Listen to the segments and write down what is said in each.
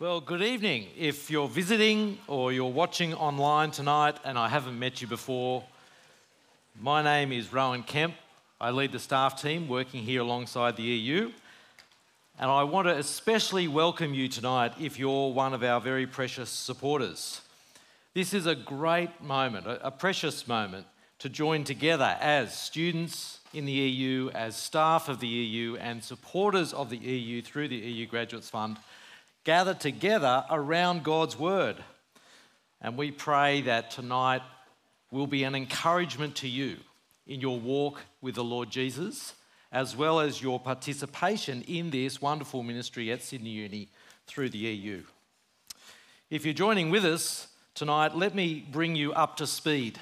Well, good evening. If you're visiting or you're watching online tonight and I haven't met you before, my name is Rowan Kemp. I lead the staff team working here alongside the EU. And I want to especially welcome you tonight if you're one of our very precious supporters. This is a great moment, a precious moment to join together as students in the EU, as staff of the EU, and supporters of the EU through the EU Graduates Fund gather together around God's Word. And we pray that tonight will be an encouragement to you in your walk with the Lord Jesus, as well as your participation in this wonderful ministry at Sydney Uni through the EU. If you're joining with us tonight, let me bring you up to speed.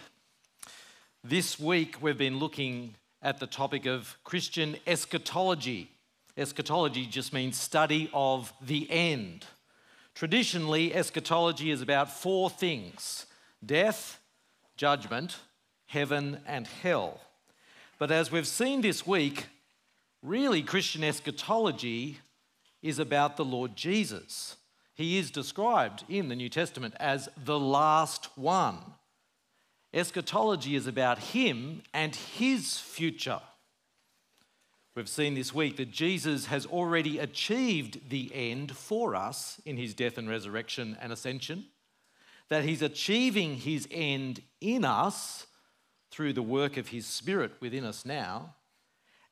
This week, we've been looking at the topic of Christian eschatology. Eschatology just means study of the end. Traditionally, eschatology is about four things death, judgment, heaven, and hell. But as we've seen this week, really Christian eschatology is about the Lord Jesus. He is described in the New Testament as the last one. Eschatology is about him and his future. We've seen this week that Jesus has already achieved the end for us in his death and resurrection and ascension, that he's achieving his end in us through the work of his Spirit within us now,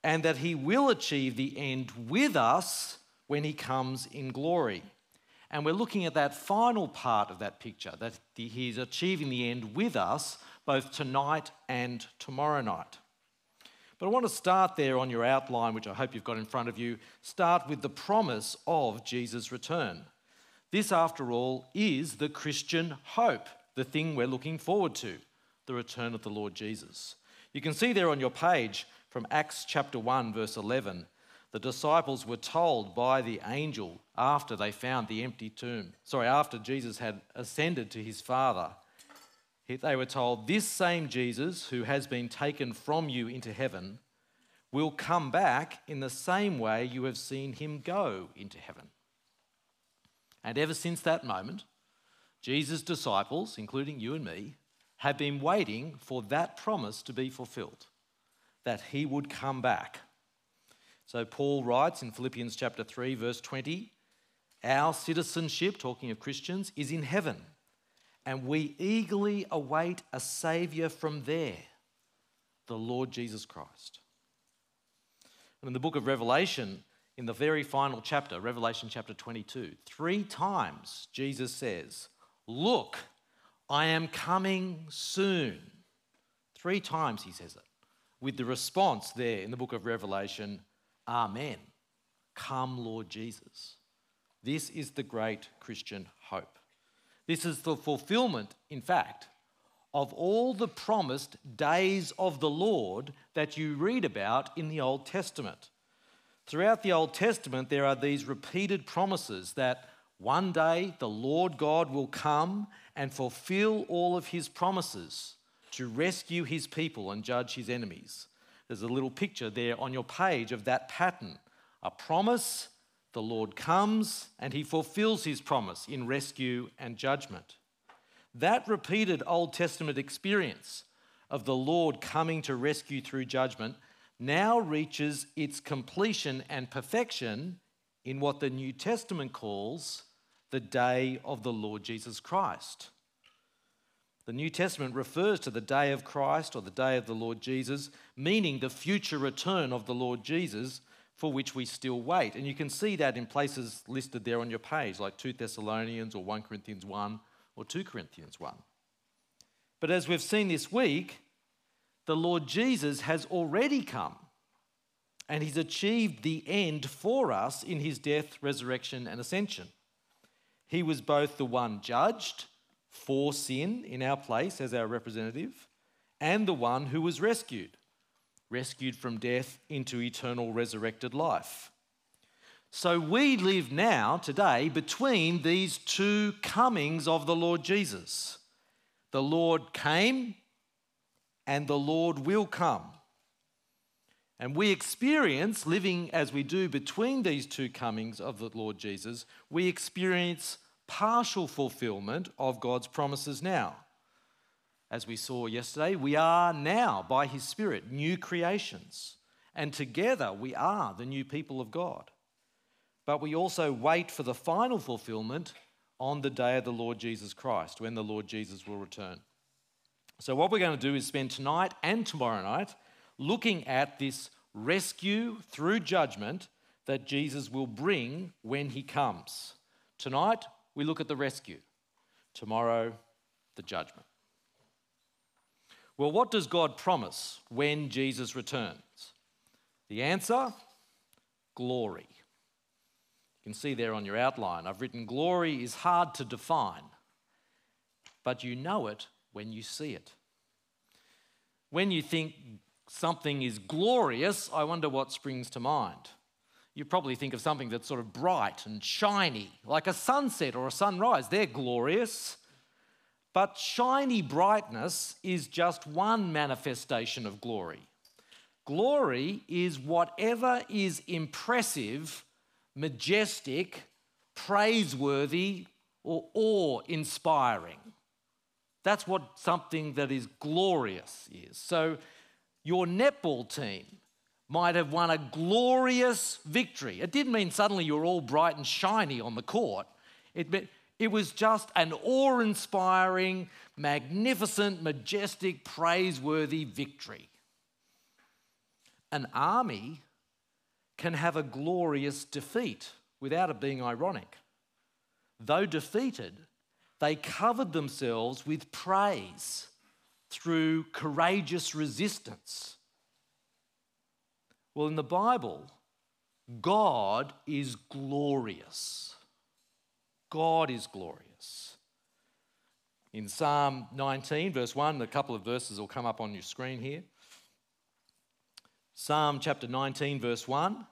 and that he will achieve the end with us when he comes in glory. And we're looking at that final part of that picture, that he's achieving the end with us both tonight and tomorrow night. But I want to start there on your outline, which I hope you've got in front of you. Start with the promise of Jesus' return. This, after all, is the Christian hope, the thing we're looking forward to the return of the Lord Jesus. You can see there on your page from Acts chapter 1, verse 11, the disciples were told by the angel after they found the empty tomb, sorry, after Jesus had ascended to his Father, they were told, This same Jesus who has been taken from you into heaven will come back in the same way you have seen him go into heaven. And ever since that moment, Jesus' disciples, including you and me, have been waiting for that promise to be fulfilled, that he would come back. So Paul writes in Philippians chapter 3 verse 20, our citizenship, talking of Christians, is in heaven, and we eagerly await a savior from there, the Lord Jesus Christ. And in the book of Revelation, in the very final chapter, Revelation chapter 22, three times Jesus says, Look, I am coming soon. Three times he says it, with the response there in the book of Revelation, Amen. Come, Lord Jesus. This is the great Christian hope. This is the fulfillment, in fact, of all the promised days of the Lord that you read about in the Old Testament. Throughout the Old Testament, there are these repeated promises that one day the Lord God will come and fulfill all of his promises to rescue his people and judge his enemies. There's a little picture there on your page of that pattern. A promise, the Lord comes and he fulfills his promise in rescue and judgment. That repeated Old Testament experience of the Lord coming to rescue through judgment now reaches its completion and perfection in what the New Testament calls the day of the Lord Jesus Christ. The New Testament refers to the day of Christ or the day of the Lord Jesus, meaning the future return of the Lord Jesus for which we still wait. And you can see that in places listed there on your page, like 2 Thessalonians or 1 Corinthians 1 or 2 Corinthians 1. But as we've seen this week, the Lord Jesus has already come and he's achieved the end for us in his death, resurrection, and ascension. He was both the one judged for sin in our place as our representative and the one who was rescued, rescued from death into eternal resurrected life. So we live now, today, between these two comings of the Lord Jesus. The Lord came and the Lord will come. And we experience, living as we do between these two comings of the Lord Jesus, we experience partial fulfillment of God's promises now. As we saw yesterday, we are now, by His Spirit, new creations. And together we are the new people of God. But we also wait for the final fulfillment on the day of the Lord Jesus Christ, when the Lord Jesus will return. So, what we're going to do is spend tonight and tomorrow night looking at this rescue through judgment that Jesus will bring when he comes. Tonight, we look at the rescue. Tomorrow, the judgment. Well, what does God promise when Jesus returns? The answer glory. You can see there on your outline, I've written glory is hard to define, but you know it when you see it. When you think something is glorious, I wonder what springs to mind. You probably think of something that's sort of bright and shiny, like a sunset or a sunrise. They're glorious. But shiny brightness is just one manifestation of glory. Glory is whatever is impressive, majestic, praiseworthy, or awe inspiring. That's what something that is glorious is. So your netball team might have won a glorious victory. It didn't mean suddenly you're all bright and shiny on the court. It, meant, it was just an awe inspiring, magnificent, majestic, praiseworthy victory. An army can have a glorious defeat without it being ironic. Though defeated, they covered themselves with praise through courageous resistance. Well, in the Bible, God is glorious. God is glorious. In Psalm 19, verse 1, a couple of verses will come up on your screen here. Psalm chapter 19, verse 1,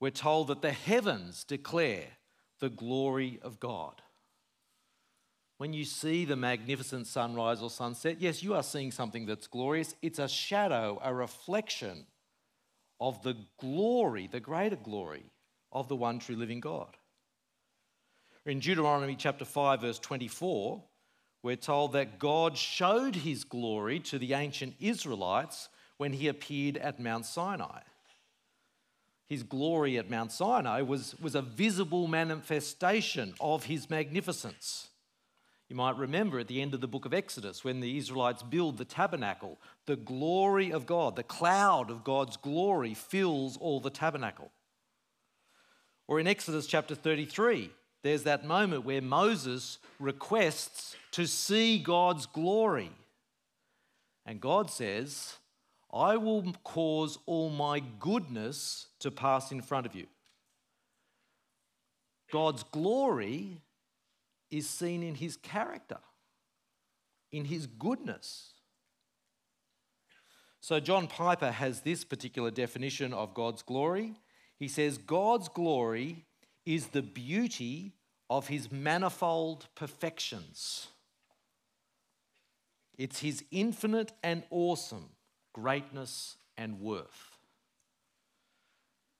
we're told that the heavens declare the glory of God. When you see the magnificent sunrise or sunset, yes, you are seeing something that's glorious. It's a shadow, a reflection of the glory, the greater glory of the one true living God. In Deuteronomy chapter 5, verse 24, we're told that God showed his glory to the ancient Israelites when he appeared at Mount Sinai. His glory at Mount Sinai was, was a visible manifestation of his magnificence. You might remember at the end of the book of Exodus when the Israelites build the tabernacle, the glory of God, the cloud of God's glory fills all the tabernacle. Or in Exodus chapter 33, there's that moment where Moses requests to see God's glory. And God says, I will cause all my goodness to pass in front of you. God's glory is seen in his character, in his goodness. So, John Piper has this particular definition of God's glory. He says, God's glory is the beauty of his manifold perfections. It's his infinite and awesome greatness and worth.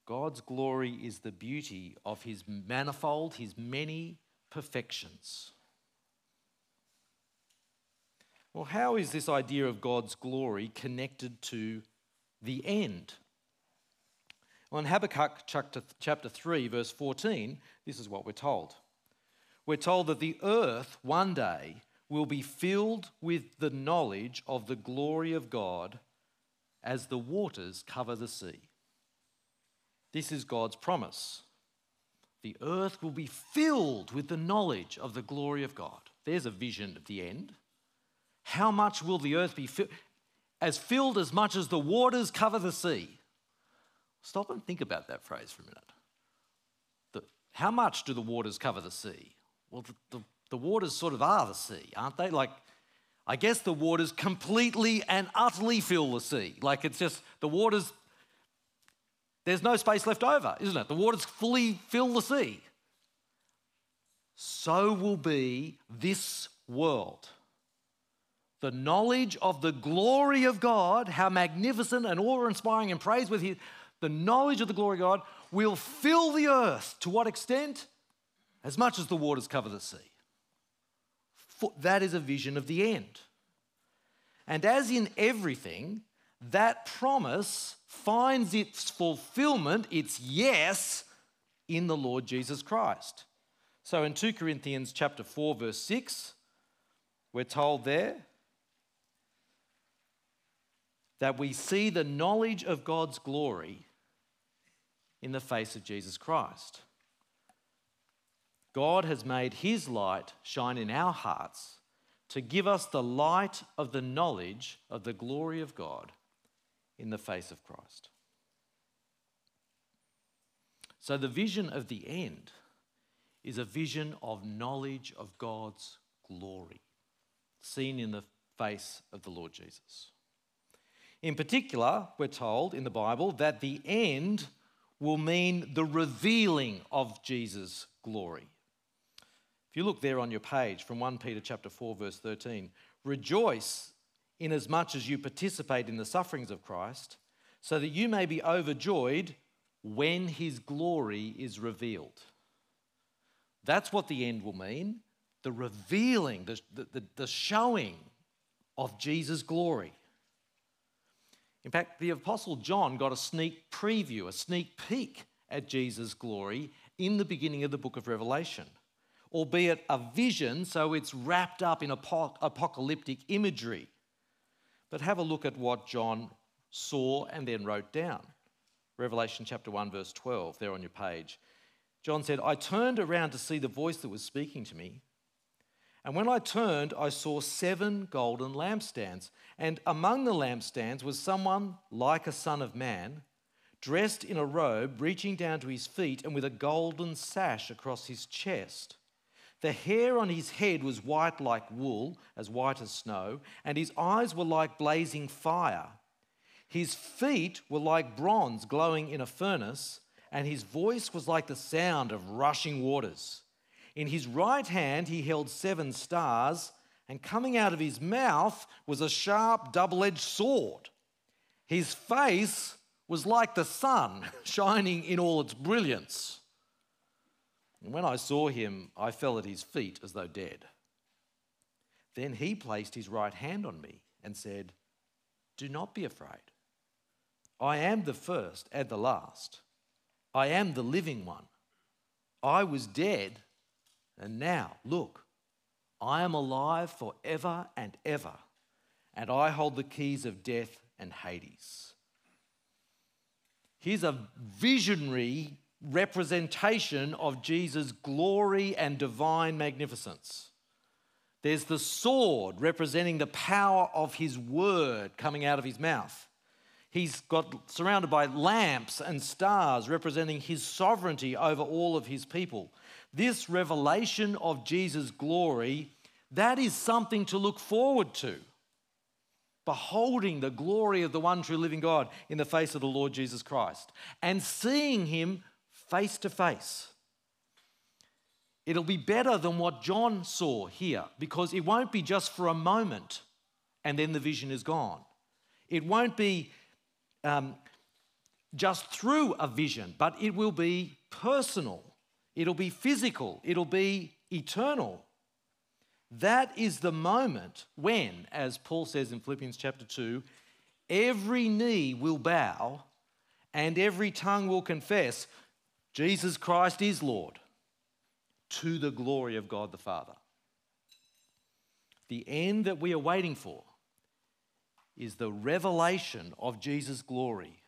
God's glory is the beauty of his manifold, his many perfections. Well, how is this idea of God's glory connected to the end? Well, in Habakkuk chapter 3, verse 14, this is what we're told. We're told that the earth one day will be filled with the knowledge of the glory of God as the waters cover the sea. This is God's promise the earth will be filled with the knowledge of the glory of God. There's a vision at the end. How much will the earth be filled? As filled as much as the waters cover the sea. Stop and think about that phrase for a minute. The, how much do the waters cover the sea? Well, the, the, the waters sort of are the sea, aren't they? Like, I guess the waters completely and utterly fill the sea. Like, it's just the waters there's no space left over, isn't it? The waters fully fill the sea. So will be this world. the knowledge of the glory of God, how magnificent and awe inspiring and praiseworthy, the knowledge of the glory of God will fill the earth. To what extent? As much as the waters cover the sea. That is a vision of the end. And as in everything, that promise finds its fulfillment, its yes, in the Lord Jesus Christ. So in 2 Corinthians chapter 4 verse 6, we're told there that we see the knowledge of God's glory in the face of Jesus Christ. God has made his light shine in our hearts to give us the light of the knowledge of the glory of God in the face of Christ. So, the vision of the end is a vision of knowledge of God's glory, seen in the face of the Lord Jesus. In particular, we're told in the Bible that the end will mean the revealing of Jesus' glory. If you look there on your page from 1 Peter chapter 4 verse 13, rejoice inasmuch as much as you participate in the sufferings of Christ, so that you may be overjoyed when his glory is revealed. That's what the end will mean the revealing, the, the, the showing of Jesus' glory. In fact, the Apostle John got a sneak preview, a sneak peek at Jesus' glory in the beginning of the book of Revelation albeit a vision, so it's wrapped up in apocalyptic imagery. But have a look at what John saw and then wrote down. Revelation chapter 1, verse 12, there on your page. John said, I turned around to see the voice that was speaking to me. And when I turned, I saw seven golden lampstands. And among the lampstands was someone like a son of man, dressed in a robe reaching down to his feet and with a golden sash across his chest. The hair on his head was white like wool, as white as snow, and his eyes were like blazing fire. His feet were like bronze glowing in a furnace, and his voice was like the sound of rushing waters. In his right hand he held seven stars, and coming out of his mouth was a sharp double edged sword. His face was like the sun, shining in all its brilliance. And when I saw him, I fell at his feet as though dead. Then he placed his right hand on me and said, Do not be afraid. I am the first and the last. I am the living one. I was dead, and now, look, I am alive forever and ever, and I hold the keys of death and Hades. Here's a visionary representation of Jesus' glory and divine magnificence. There's the sword representing the power of his word coming out of his mouth. He's got surrounded by lamps and stars representing his sovereignty over all of his people. This revelation of Jesus' glory, that is something to look forward to. Beholding the glory of the one true living God in the face of the Lord Jesus Christ and seeing him face to face. It'll be better than what John saw here because it won't be just for a moment and then the vision is gone. It won't be um, just through a vision, but it will be personal, it'll be physical, it'll be eternal. That is the moment when, as Paul says in Philippians chapter 2, every knee will bow and every tongue will confess Jesus Christ is Lord to the glory of God the Father. The end that we are waiting for is the revelation of Jesus' glory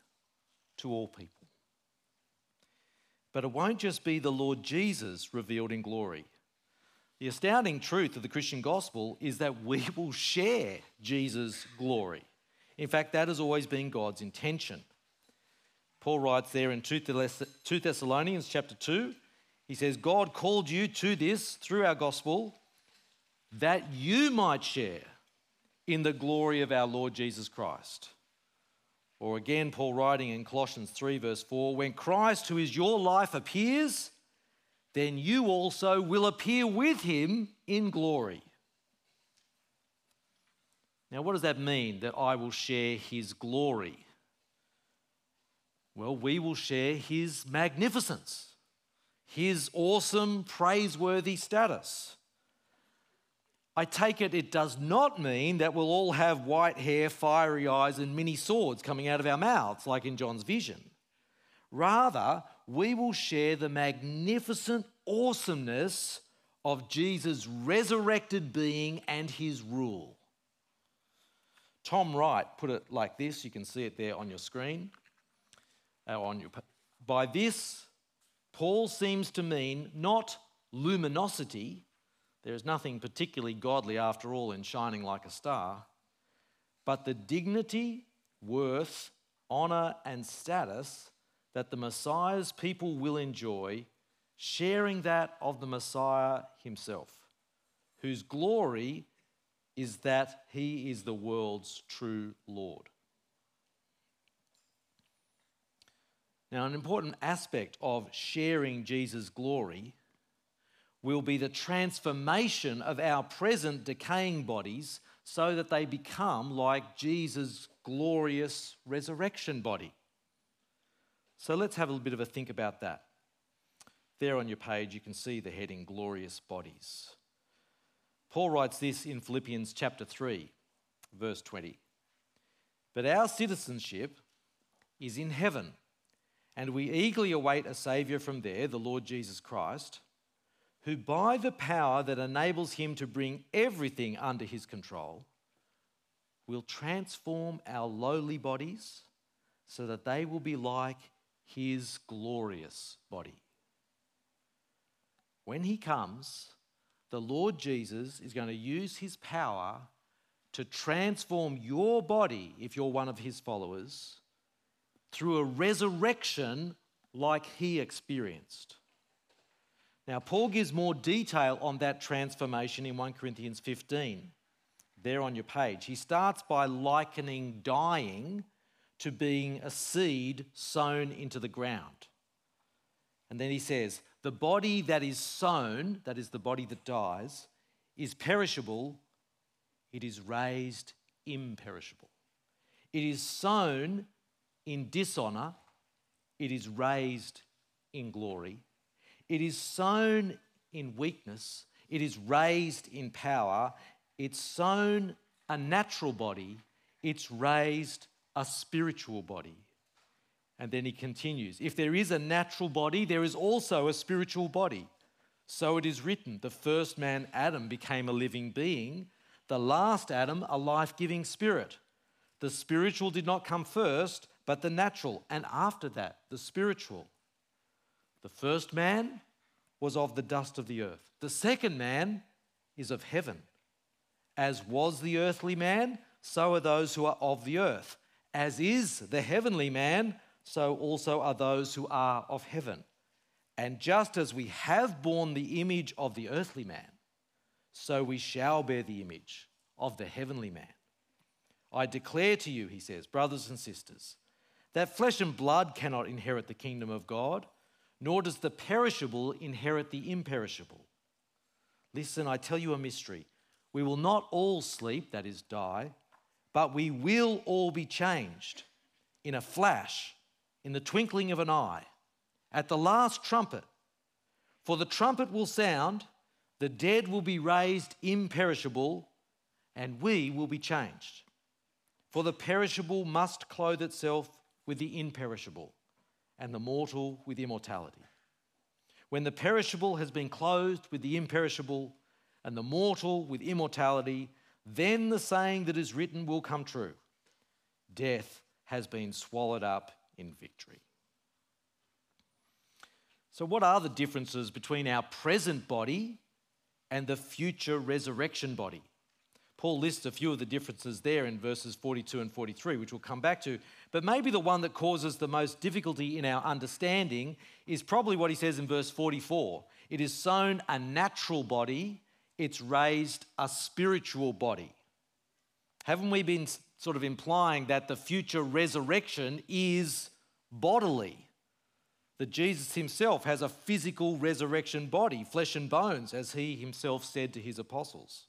to all people. But it won't just be the Lord Jesus revealed in glory. The astounding truth of the Christian gospel is that we will share Jesus' glory. In fact, that has always been God's intention. Paul writes there in 2 Thessalonians chapter 2, he says, God called you to this through our gospel that you might share in the glory of our Lord Jesus Christ. Or again, Paul writing in Colossians 3, verse 4 when Christ, who is your life, appears, then you also will appear with him in glory. Now, what does that mean, that I will share his glory? Well, we will share his magnificence, his awesome, praiseworthy status. I take it it does not mean that we'll all have white hair, fiery eyes, and many swords coming out of our mouths, like in John's vision. Rather, we will share the magnificent awesomeness of Jesus' resurrected being and his rule. Tom Wright put it like this you can see it there on your screen. Uh, on by this, Paul seems to mean not luminosity, there is nothing particularly godly, after all, in shining like a star, but the dignity, worth, honour, and status that the Messiah's people will enjoy, sharing that of the Messiah himself, whose glory is that he is the world's true Lord. Now, an important aspect of sharing Jesus' glory will be the transformation of our present decaying bodies so that they become like Jesus' glorious resurrection body. So let's have a little bit of a think about that. There on your page, you can see the heading Glorious Bodies. Paul writes this in Philippians chapter 3, verse 20. But our citizenship is in heaven, and we eagerly await a Saviour from there, the Lord Jesus Christ who by the power that enables him to bring everything under his control will transform our lowly bodies so that they will be like his glorious body. When he comes, the Lord Jesus is going to use his power to transform your body, if you're one of his followers, through a resurrection like he experienced. Now, Paul gives more detail on that transformation in 1 Corinthians 15, there on your page. He starts by likening dying to being a seed sown into the ground. And then he says, The body that is sown, that is the body that dies, is perishable, it is raised imperishable. It is sown in dishonor, it is raised in glory. It is sown in weakness, it is raised in power, it's sown a natural body, it's raised a spiritual body. And then he continues If there is a natural body, there is also a spiritual body. So it is written the first man, Adam, became a living being, the last Adam, a life giving spirit. The spiritual did not come first, but the natural, and after that, the spiritual. The first man was of the dust of the earth. The second man is of heaven. As was the earthly man, so are those who are of the earth. As is the heavenly man, so also are those who are of heaven. And just as we have borne the image of the earthly man, so we shall bear the image of the heavenly man. I declare to you, he says, brothers and sisters, that flesh and blood cannot inherit the kingdom of God nor does the perishable inherit the imperishable. Listen, I tell you a mystery. We will not all sleep, that is, die, but we will all be changed in a flash, in the twinkling of an eye, at the last trumpet. For the trumpet will sound, the dead will be raised imperishable, and we will be changed. For the perishable must clothe itself with the imperishable and the mortal with immortality. When the perishable has been clothed with the imperishable, and the mortal with immortality, then the saying that is written will come true Death has been swallowed up in victory. So, what are the differences between our present body and the future resurrection body? Paul lists a few of the differences there in verses 42 and 43, which we'll come back to. But maybe the one that causes the most difficulty in our understanding is probably what he says in verse 44 it is sown a natural body, it's raised a spiritual body. Haven't we been sort of implying that the future resurrection is bodily? That Jesus himself has a physical resurrection body, flesh and bones, as he himself said to his apostles.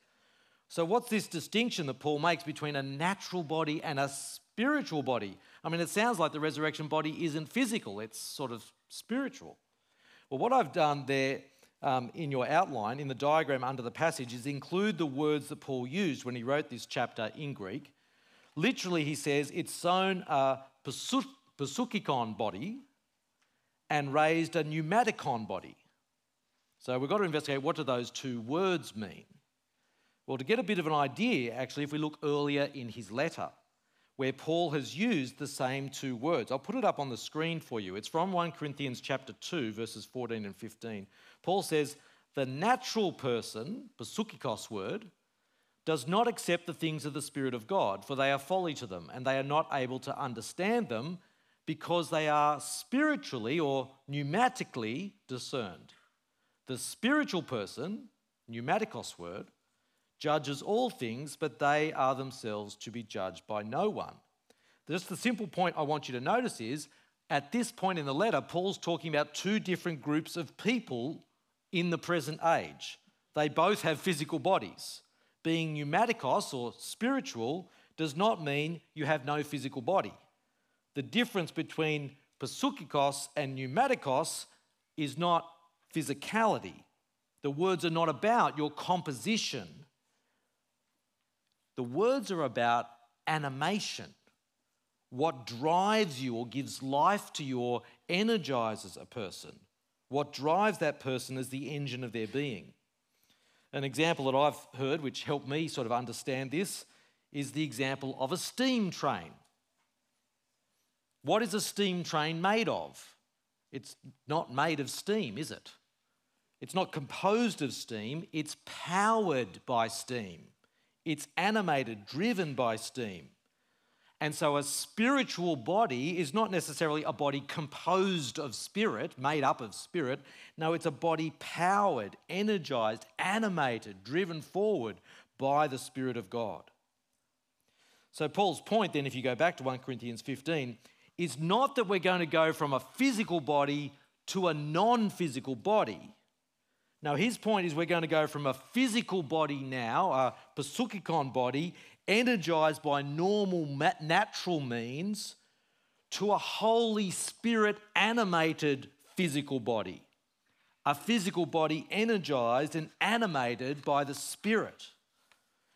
So, what's this distinction that Paul makes between a natural body and a spiritual body? I mean, it sounds like the resurrection body isn't physical, it's sort of spiritual. Well, what I've done there um, in your outline, in the diagram under the passage, is include the words that Paul used when he wrote this chapter in Greek. Literally, he says it's sown a psychikon body and raised a pneumatikon body. So we've got to investigate what do those two words mean. Well, to get a bit of an idea, actually, if we look earlier in his letter, where Paul has used the same two words. I'll put it up on the screen for you. It's from 1 Corinthians chapter 2, verses 14 and 15. Paul says, The natural person, psychikos word, does not accept the things of the Spirit of God, for they are folly to them, and they are not able to understand them because they are spiritually or pneumatically discerned. The spiritual person, pneumatikos word, judges all things, but they are themselves to be judged by no one. Just the simple point I want you to notice is at this point in the letter, Paul's talking about two different groups of people in the present age. They both have physical bodies. Being pneumatikos or spiritual does not mean you have no physical body. The difference between psychikos and pneumatikos is not physicality. The words are not about your composition the words are about animation, what drives you or gives life to you or energizes a person. What drives that person is the engine of their being. An example that I've heard, which helped me sort of understand this, is the example of a steam train. What is a steam train made of? It's not made of steam, is it? It's not composed of steam, it's powered by steam. It's animated, driven by steam. And so a spiritual body is not necessarily a body composed of spirit, made up of spirit. No, it's a body powered, energized, animated, driven forward by the Spirit of God. So, Paul's point then, if you go back to 1 Corinthians 15, is not that we're going to go from a physical body to a non physical body. Now, his point is we're going to go from a physical body now, a psychikon body, energized by normal natural means, to a Holy Spirit animated physical body. A physical body energized and animated by the Spirit.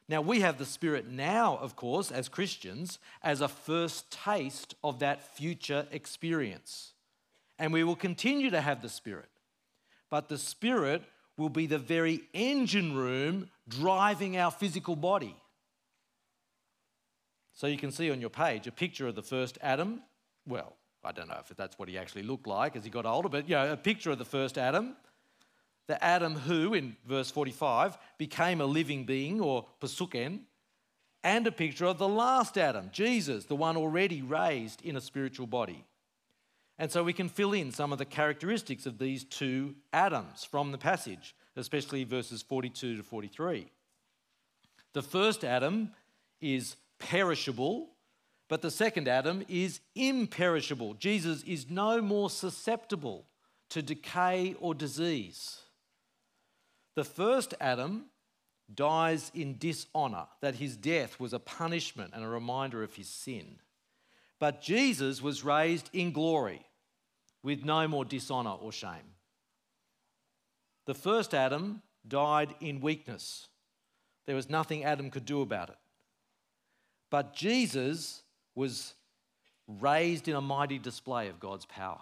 Now, we have the Spirit now, of course, as Christians, as a first taste of that future experience. And we will continue to have the Spirit. But the Spirit will be the very engine room driving our physical body. So you can see on your page a picture of the first Adam. Well, I don't know if that's what he actually looked like as he got older, but you know, a picture of the first Adam. The Adam who, in verse 45, became a living being or pasuken, and a picture of the last Adam, Jesus, the one already raised in a spiritual body. And so we can fill in some of the characteristics of these two Adams from the passage, especially verses 42 to 43. The first Adam is perishable, but the second Adam is imperishable. Jesus is no more susceptible to decay or disease. The first Adam dies in dishonor, that his death was a punishment and a reminder of his sin. But Jesus was raised in glory with no more dishonor or shame. The first Adam died in weakness. There was nothing Adam could do about it. But Jesus was raised in a mighty display of God's power.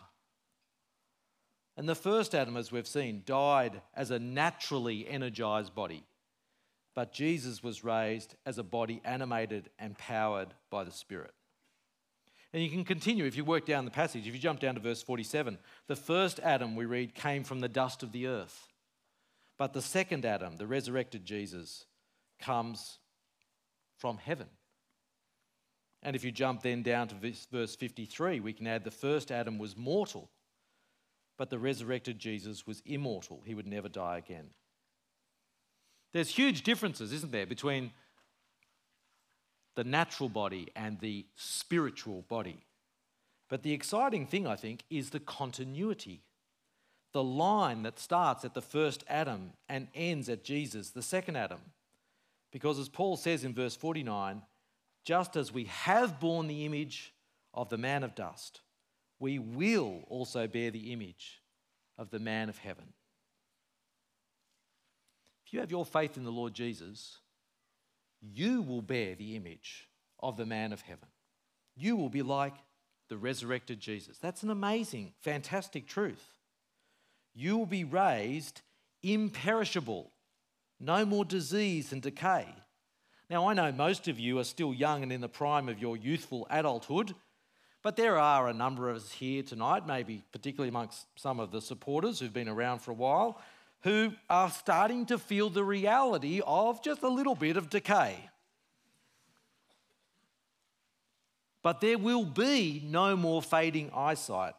And the first Adam, as we've seen, died as a naturally energized body. But Jesus was raised as a body animated and powered by the Spirit. And you can continue if you work down the passage. If you jump down to verse 47, the first Adam we read came from the dust of the earth. But the second Adam, the resurrected Jesus, comes from heaven. And if you jump then down to verse 53, we can add the first Adam was mortal, but the resurrected Jesus was immortal. He would never die again. There's huge differences, isn't there, between the natural body and the spiritual body. But the exciting thing, I think, is the continuity. The line that starts at the first Adam and ends at Jesus, the second Adam. Because as Paul says in verse 49, just as we have borne the image of the man of dust, we will also bear the image of the man of heaven. If you have your faith in the Lord Jesus, you will bear the image of the man of heaven. You will be like the resurrected Jesus. That's an amazing, fantastic truth. You will be raised imperishable, no more disease and decay. Now, I know most of you are still young and in the prime of your youthful adulthood, but there are a number of us here tonight, maybe particularly amongst some of the supporters who've been around for a while, who are starting to feel the reality of just a little bit of decay. But there will be no more fading eyesight.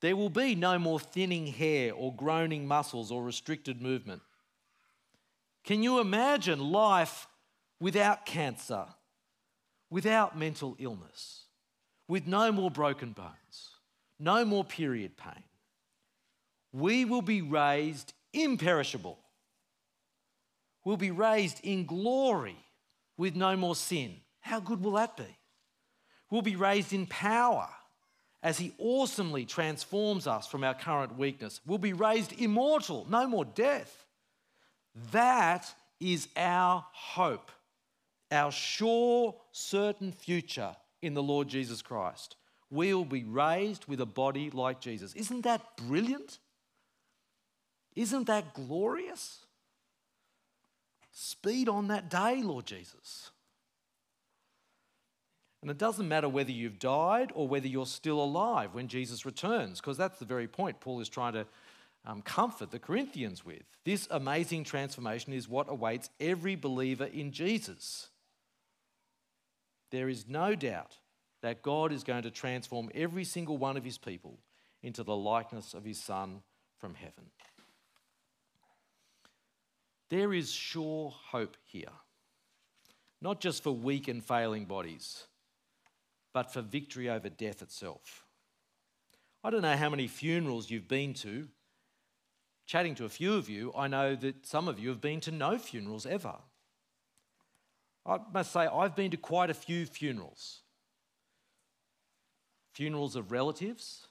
There will be no more thinning hair or groaning muscles or restricted movement. Can you imagine life without cancer, without mental illness, with no more broken bones, no more period pain? We will be raised imperishable. We'll be raised in glory with no more sin. How good will that be? We'll be raised in power as He awesomely transforms us from our current weakness. We'll be raised immortal, no more death. That is our hope, our sure, certain future in the Lord Jesus Christ. We'll be raised with a body like Jesus. Isn't that brilliant? Isn't that glorious? Speed on that day, Lord Jesus. And it doesn't matter whether you've died or whether you're still alive when Jesus returns, because that's the very point Paul is trying to um, comfort the Corinthians with. This amazing transformation is what awaits every believer in Jesus. There is no doubt that God is going to transform every single one of his people into the likeness of his Son from heaven. There is sure hope here, not just for weak and failing bodies but for victory over death itself. I don't know how many funerals you've been to. Chatting to a few of you, I know that some of you have been to no funerals ever. I must say, I've been to quite a few funerals funerals of relatives,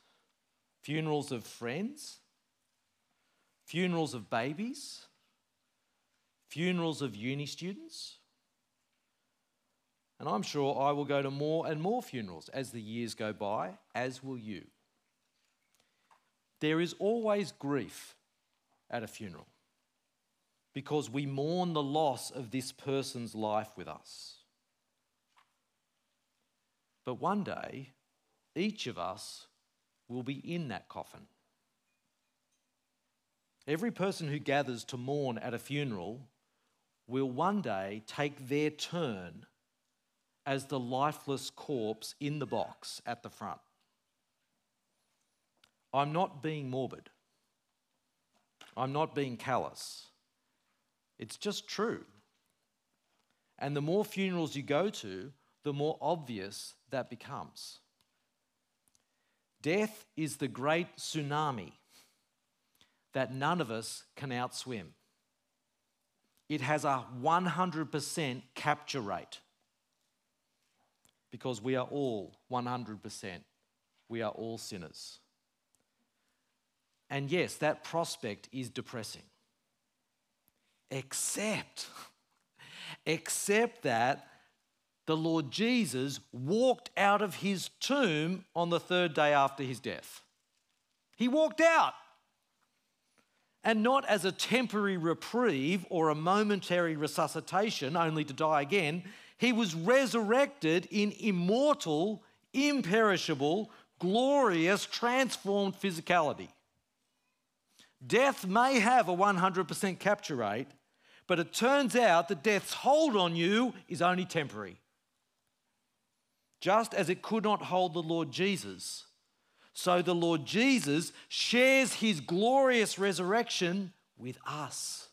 funerals of friends, funerals of babies, funerals of uni students, and I'm sure I will go to more and more funerals as the years go by, as will you. There is always grief at a funeral because we mourn the loss of this person's life with us. But one day, each of us will be in that coffin. Every person who gathers to mourn at a funeral will one day take their turn as the lifeless corpse in the box at the front. I'm not being morbid. I'm not being callous. It's just true. And the more funerals you go to, the more obvious that becomes. Death is the great tsunami that none of us can outswim. It has a 100% capture rate because we are all 100%. We are all sinners. And yes, that prospect is depressing. Except, except that the Lord Jesus walked out of his tomb on the third day after his death. He walked out. And not as a temporary reprieve or a momentary resuscitation, only to die again. He was resurrected in immortal, imperishable, glorious, transformed physicality. Death may have a 100% capture rate, but it turns out that death's hold on you is only temporary. Just as it could not hold the Lord Jesus, so the Lord Jesus shares his glorious resurrection with us.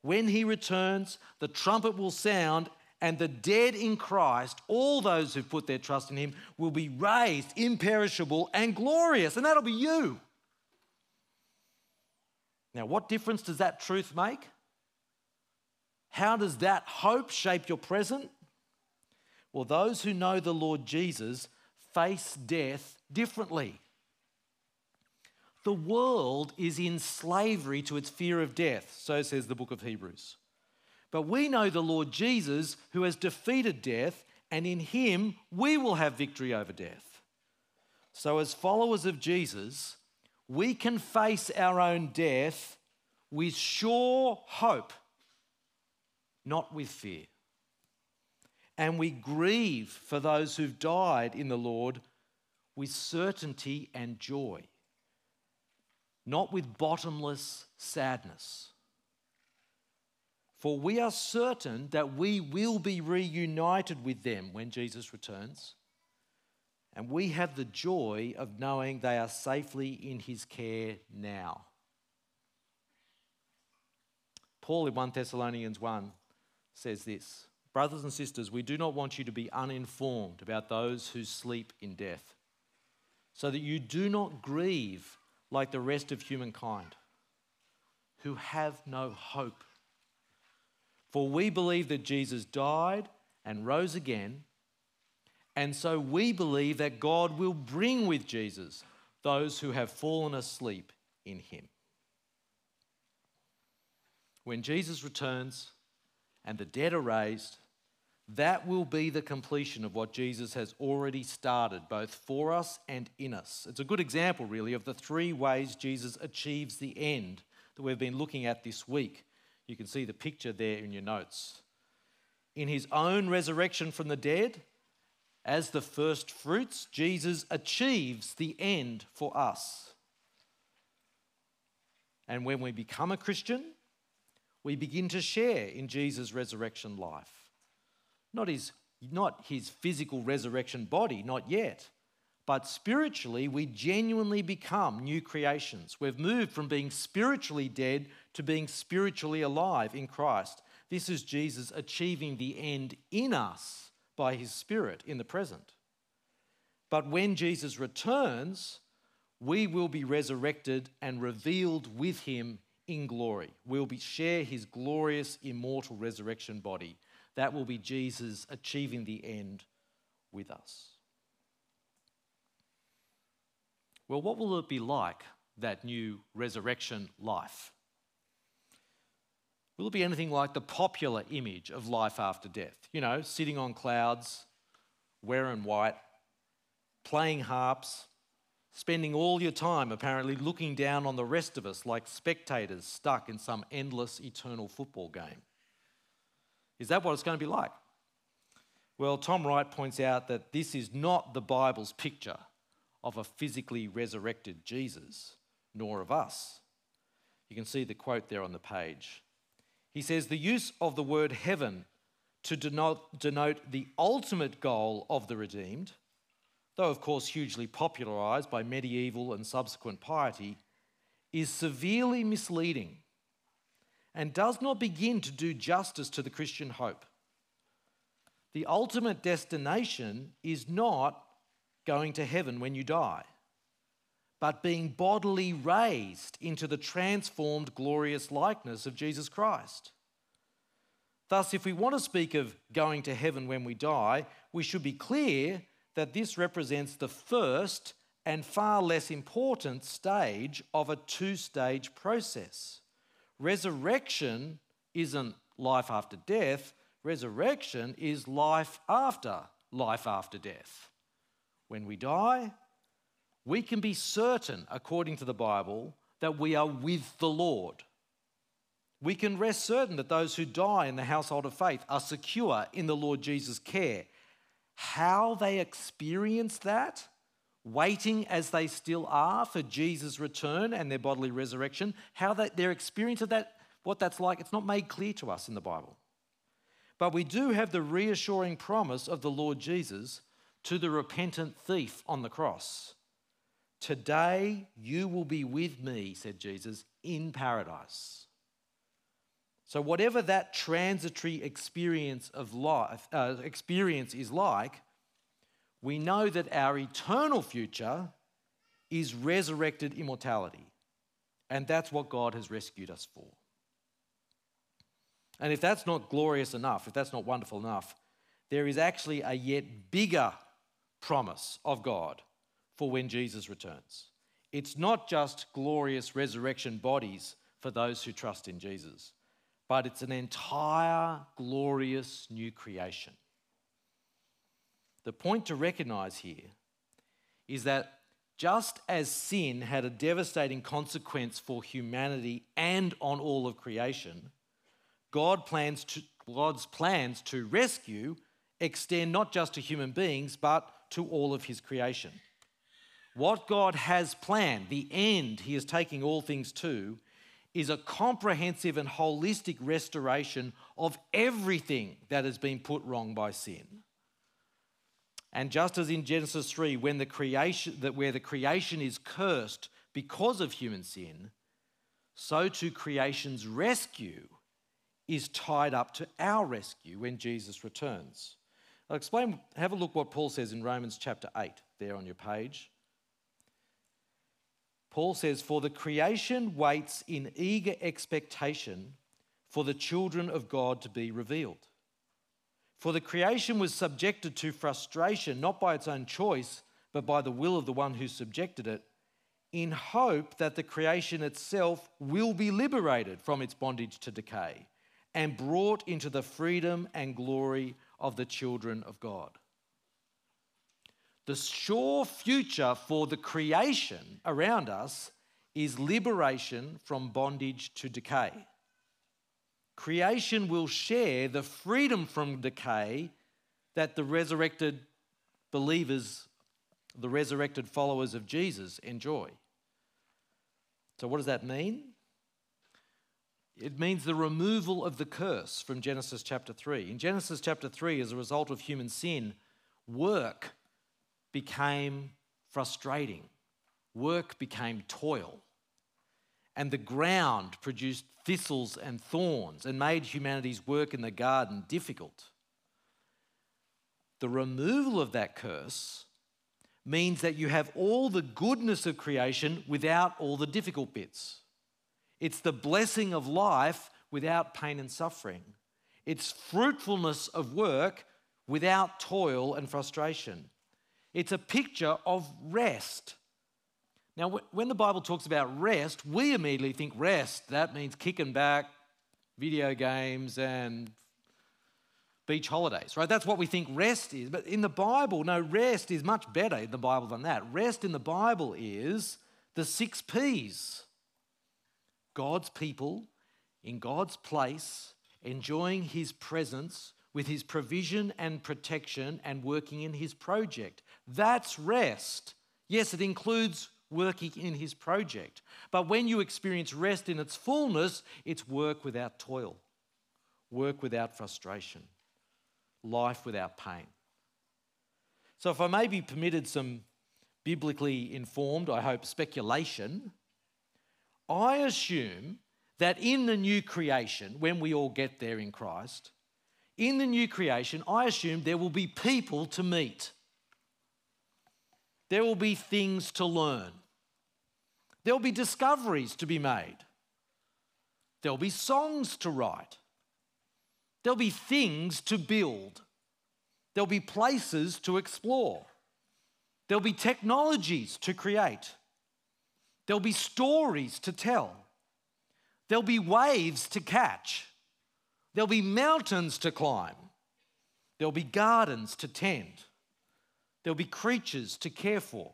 When he returns, the trumpet will sound, and the dead in Christ, all those who put their trust in him, will be raised imperishable and glorious, and that'll be you. Now, what difference does that truth make? How does that hope shape your present? Well, those who know the Lord Jesus face death differently. The world is in slavery to its fear of death, so says the book of Hebrews. But we know the Lord Jesus who has defeated death, and in him we will have victory over death. So, as followers of Jesus, we can face our own death with sure hope, not with fear. And we grieve for those who've died in the Lord with certainty and joy, not with bottomless sadness. For we are certain that we will be reunited with them when Jesus returns. And we have the joy of knowing they are safely in his care now. Paul in 1 Thessalonians 1 says this Brothers and sisters, we do not want you to be uninformed about those who sleep in death, so that you do not grieve like the rest of humankind, who have no hope. For we believe that Jesus died and rose again, and so we believe that God will bring with Jesus those who have fallen asleep in him. When Jesus returns and the dead are raised, that will be the completion of what Jesus has already started, both for us and in us. It's a good example, really, of the three ways Jesus achieves the end that we've been looking at this week. You can see the picture there in your notes. In his own resurrection from the dead, as the first fruits, Jesus achieves the end for us. And when we become a Christian, we begin to share in Jesus' resurrection life. Not his, not his physical resurrection body, not yet, but spiritually, we genuinely become new creations. We've moved from being spiritually dead to being spiritually alive in Christ. This is Jesus achieving the end in us by his Spirit in the present. But when Jesus returns, we will be resurrected and revealed with him in glory. We'll be, share his glorious, immortal resurrection body. That will be Jesus achieving the end with us. Well, what will it be like, that new resurrection life? Will it be anything like the popular image of life after death? You know, sitting on clouds, wearing white, playing harps, spending all your time apparently looking down on the rest of us like spectators stuck in some endless eternal football game. Is that what it's going to be like? Well, Tom Wright points out that this is not the Bible's picture of a physically resurrected Jesus, nor of us. You can see the quote there on the page. He says the use of the word heaven to denote, denote the ultimate goal of the redeemed though of course hugely popularized by medieval and subsequent piety, is severely misleading and does not begin to do justice to the Christian hope. The ultimate destination is not going to heaven when you die, but being bodily raised into the transformed, glorious likeness of Jesus Christ. Thus, if we want to speak of going to heaven when we die, we should be clear that this represents the first and far less important stage of a two stage process. Resurrection isn't life after death, resurrection is life after life after death. When we die, we can be certain, according to the Bible, that we are with the Lord. We can rest certain that those who die in the household of faith are secure in the Lord Jesus' care how they experience that, waiting as they still are for Jesus' return and their bodily resurrection, how that, their experience of that, what that's like, it's not made clear to us in the Bible. But we do have the reassuring promise of the Lord Jesus to the repentant thief on the cross. Today you will be with me, said Jesus, in paradise. So, whatever that transitory experience of life uh, experience is like, we know that our eternal future is resurrected immortality. And that's what God has rescued us for. And if that's not glorious enough, if that's not wonderful enough, there is actually a yet bigger promise of God for when Jesus returns. It's not just glorious resurrection bodies for those who trust in Jesus, but it's an entire glorious new creation. The point to recognize here is that just as sin had a devastating consequence for humanity and on all of creation, God plans to, God's plans to rescue extend not just to human beings, but to all of his creation. What God has planned, the end he is taking all things to, is a comprehensive and holistic restoration of everything that has been put wrong by sin. And just as in Genesis 3, when the creation, that where the creation is cursed because of human sin, so too creation's rescue is tied up to our rescue when Jesus returns. I'll explain, have a look what Paul says in Romans chapter 8, there on your page. Paul says, For the creation waits in eager expectation for the children of God to be revealed. For the creation was subjected to frustration, not by its own choice, but by the will of the one who subjected it, in hope that the creation itself will be liberated from its bondage to decay and brought into the freedom and glory of the children of God. The sure future for the creation around us is liberation from bondage to decay creation will share the freedom from decay that the resurrected believers, the resurrected followers of Jesus enjoy. So, what does that mean? It means the removal of the curse from Genesis chapter 3. In Genesis chapter 3, as a result of human sin, work became frustrating, work became toil and the ground produced thistles and thorns and made humanity's work in the garden difficult. The removal of that curse means that you have all the goodness of creation without all the difficult bits. It's the blessing of life without pain and suffering. It's fruitfulness of work without toil and frustration. It's a picture of rest now, when the Bible talks about rest, we immediately think rest. That means kicking back, video games, and beach holidays, right? That's what we think rest is. But in the Bible, no, rest is much better in the Bible than that. Rest in the Bible is the six P's God's people in God's place, enjoying His presence with His provision and protection and working in His project. That's rest. Yes, it includes working in his project. But when you experience rest in its fullness, it's work without toil, work without frustration, life without pain. So, if I may be permitted some biblically informed, I hope, speculation, I assume that in the new creation, when we all get there in Christ, in the new creation, I assume there will be people to meet. There will be things to learn. There'll be discoveries to be made. There'll be songs to write. There'll be things to build. There'll be places to explore. There'll be technologies to create. There'll be stories to tell. There'll be waves to catch. There'll be mountains to climb. There'll be gardens to tend. There'll be creatures to care for.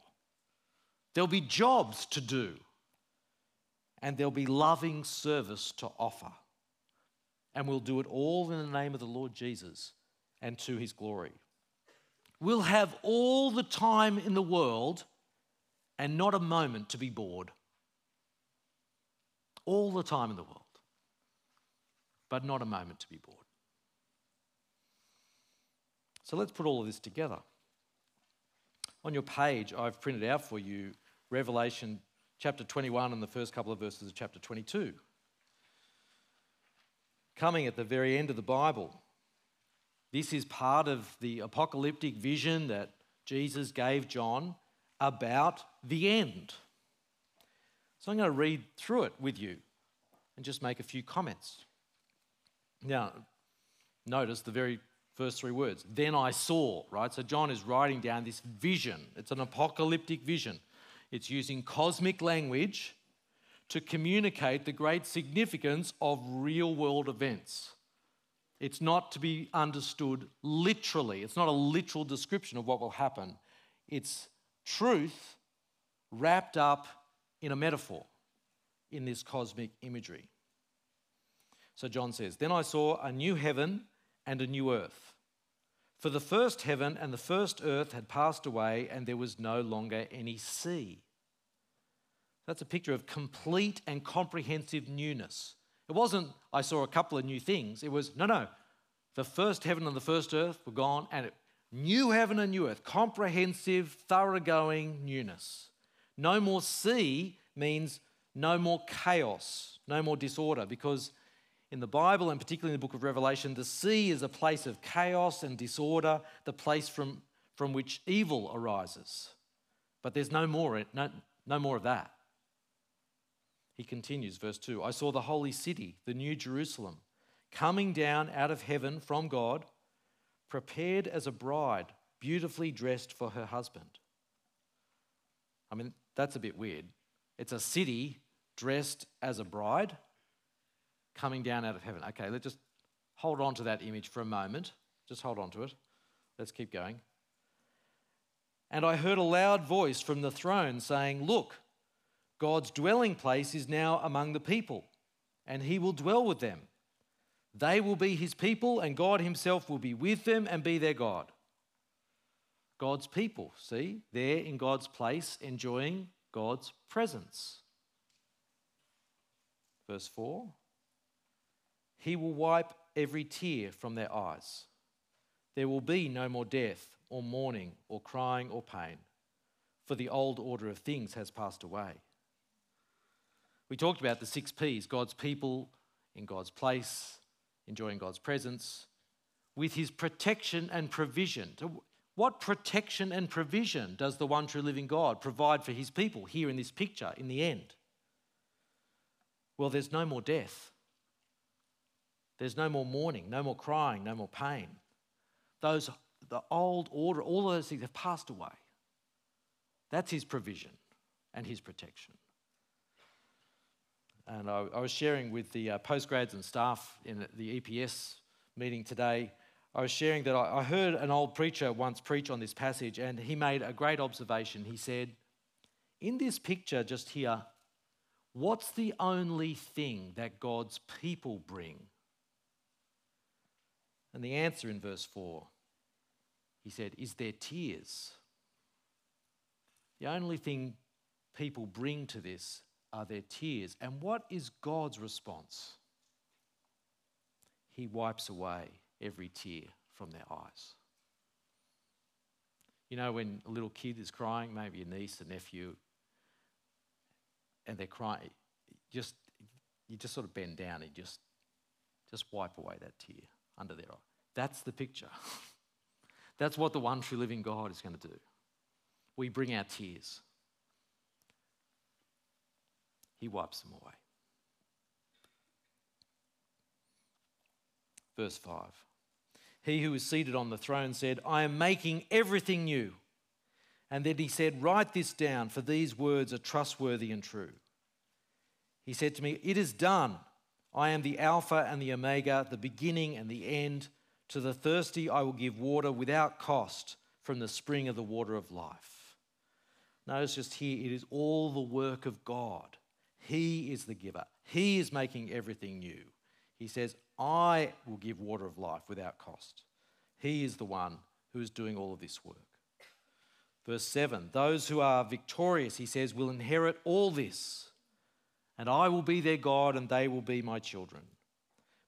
There'll be jobs to do. And there'll be loving service to offer. And we'll do it all in the name of the Lord Jesus and to his glory. We'll have all the time in the world and not a moment to be bored. All the time in the world, but not a moment to be bored. So let's put all of this together. On your page, I've printed out for you Revelation chapter 21 and the first couple of verses of chapter 22. Coming at the very end of the Bible, this is part of the apocalyptic vision that Jesus gave John about the end. So I'm going to read through it with you and just make a few comments. Now, notice the very first three words. Then I saw, right? So John is writing down this vision. It's an apocalyptic vision. It's using cosmic language to communicate the great significance of real world events. It's not to be understood literally, it's not a literal description of what will happen. It's truth wrapped up in a metaphor in this cosmic imagery. So John says, Then I saw a new heaven and a new earth. For the first heaven and the first earth had passed away, and there was no longer any sea. That's a picture of complete and comprehensive newness. It wasn't, I saw a couple of new things. It was, no, no. The first heaven and the first earth were gone, and it, new heaven and new earth, comprehensive, thoroughgoing newness. No more sea means no more chaos, no more disorder, because in the Bible, and particularly in the book of Revelation, the sea is a place of chaos and disorder, the place from, from which evil arises. But there's no more, no, no more of that. He continues, verse 2 I saw the holy city, the new Jerusalem, coming down out of heaven from God, prepared as a bride, beautifully dressed for her husband. I mean, that's a bit weird. It's a city dressed as a bride coming down out of heaven. Okay, let's just hold on to that image for a moment. Just hold on to it. Let's keep going. And I heard a loud voice from the throne saying, Look, God's dwelling place is now among the people, and he will dwell with them. They will be his people, and God himself will be with them and be their God. God's people, see, they're in God's place, enjoying God's presence. Verse 4 He will wipe every tear from their eyes. There will be no more death, or mourning, or crying, or pain, for the old order of things has passed away. We talked about the six P's God's people in God's place, enjoying God's presence, with his protection and provision. What protection and provision does the one true living God provide for his people here in this picture in the end? Well, there's no more death. There's no more mourning, no more crying, no more pain. Those, the old order, all those things have passed away. That's his provision and his protection. And I, I was sharing with the uh, postgrads and staff in the EPS meeting today. I was sharing that I, I heard an old preacher once preach on this passage, and he made a great observation. He said, In this picture just here, what's the only thing that God's people bring? And the answer in verse 4, he said, is their tears. The only thing people bring to this are their tears. And what is God's response? He wipes away every tear from their eyes. You know, when a little kid is crying, maybe a niece, a nephew, and they're crying, just you just sort of bend down and just just wipe away that tear under their eye. That's the picture. That's what the one true living God is going to do. We bring our tears. He wipes them away. Verse 5 He who is seated on the throne said, I am making everything new. And then he said, Write this down, for these words are trustworthy and true. He said to me, It is done. I am the Alpha and the Omega, the beginning and the end. To the thirsty, I will give water without cost from the spring of the water of life. Notice just here, it is all the work of God. He is the giver, He is making everything new. He says, I will give water of life without cost. He is the one who is doing all of this work. Verse 7 Those who are victorious, he says, will inherit all this, and I will be their God, and they will be my children.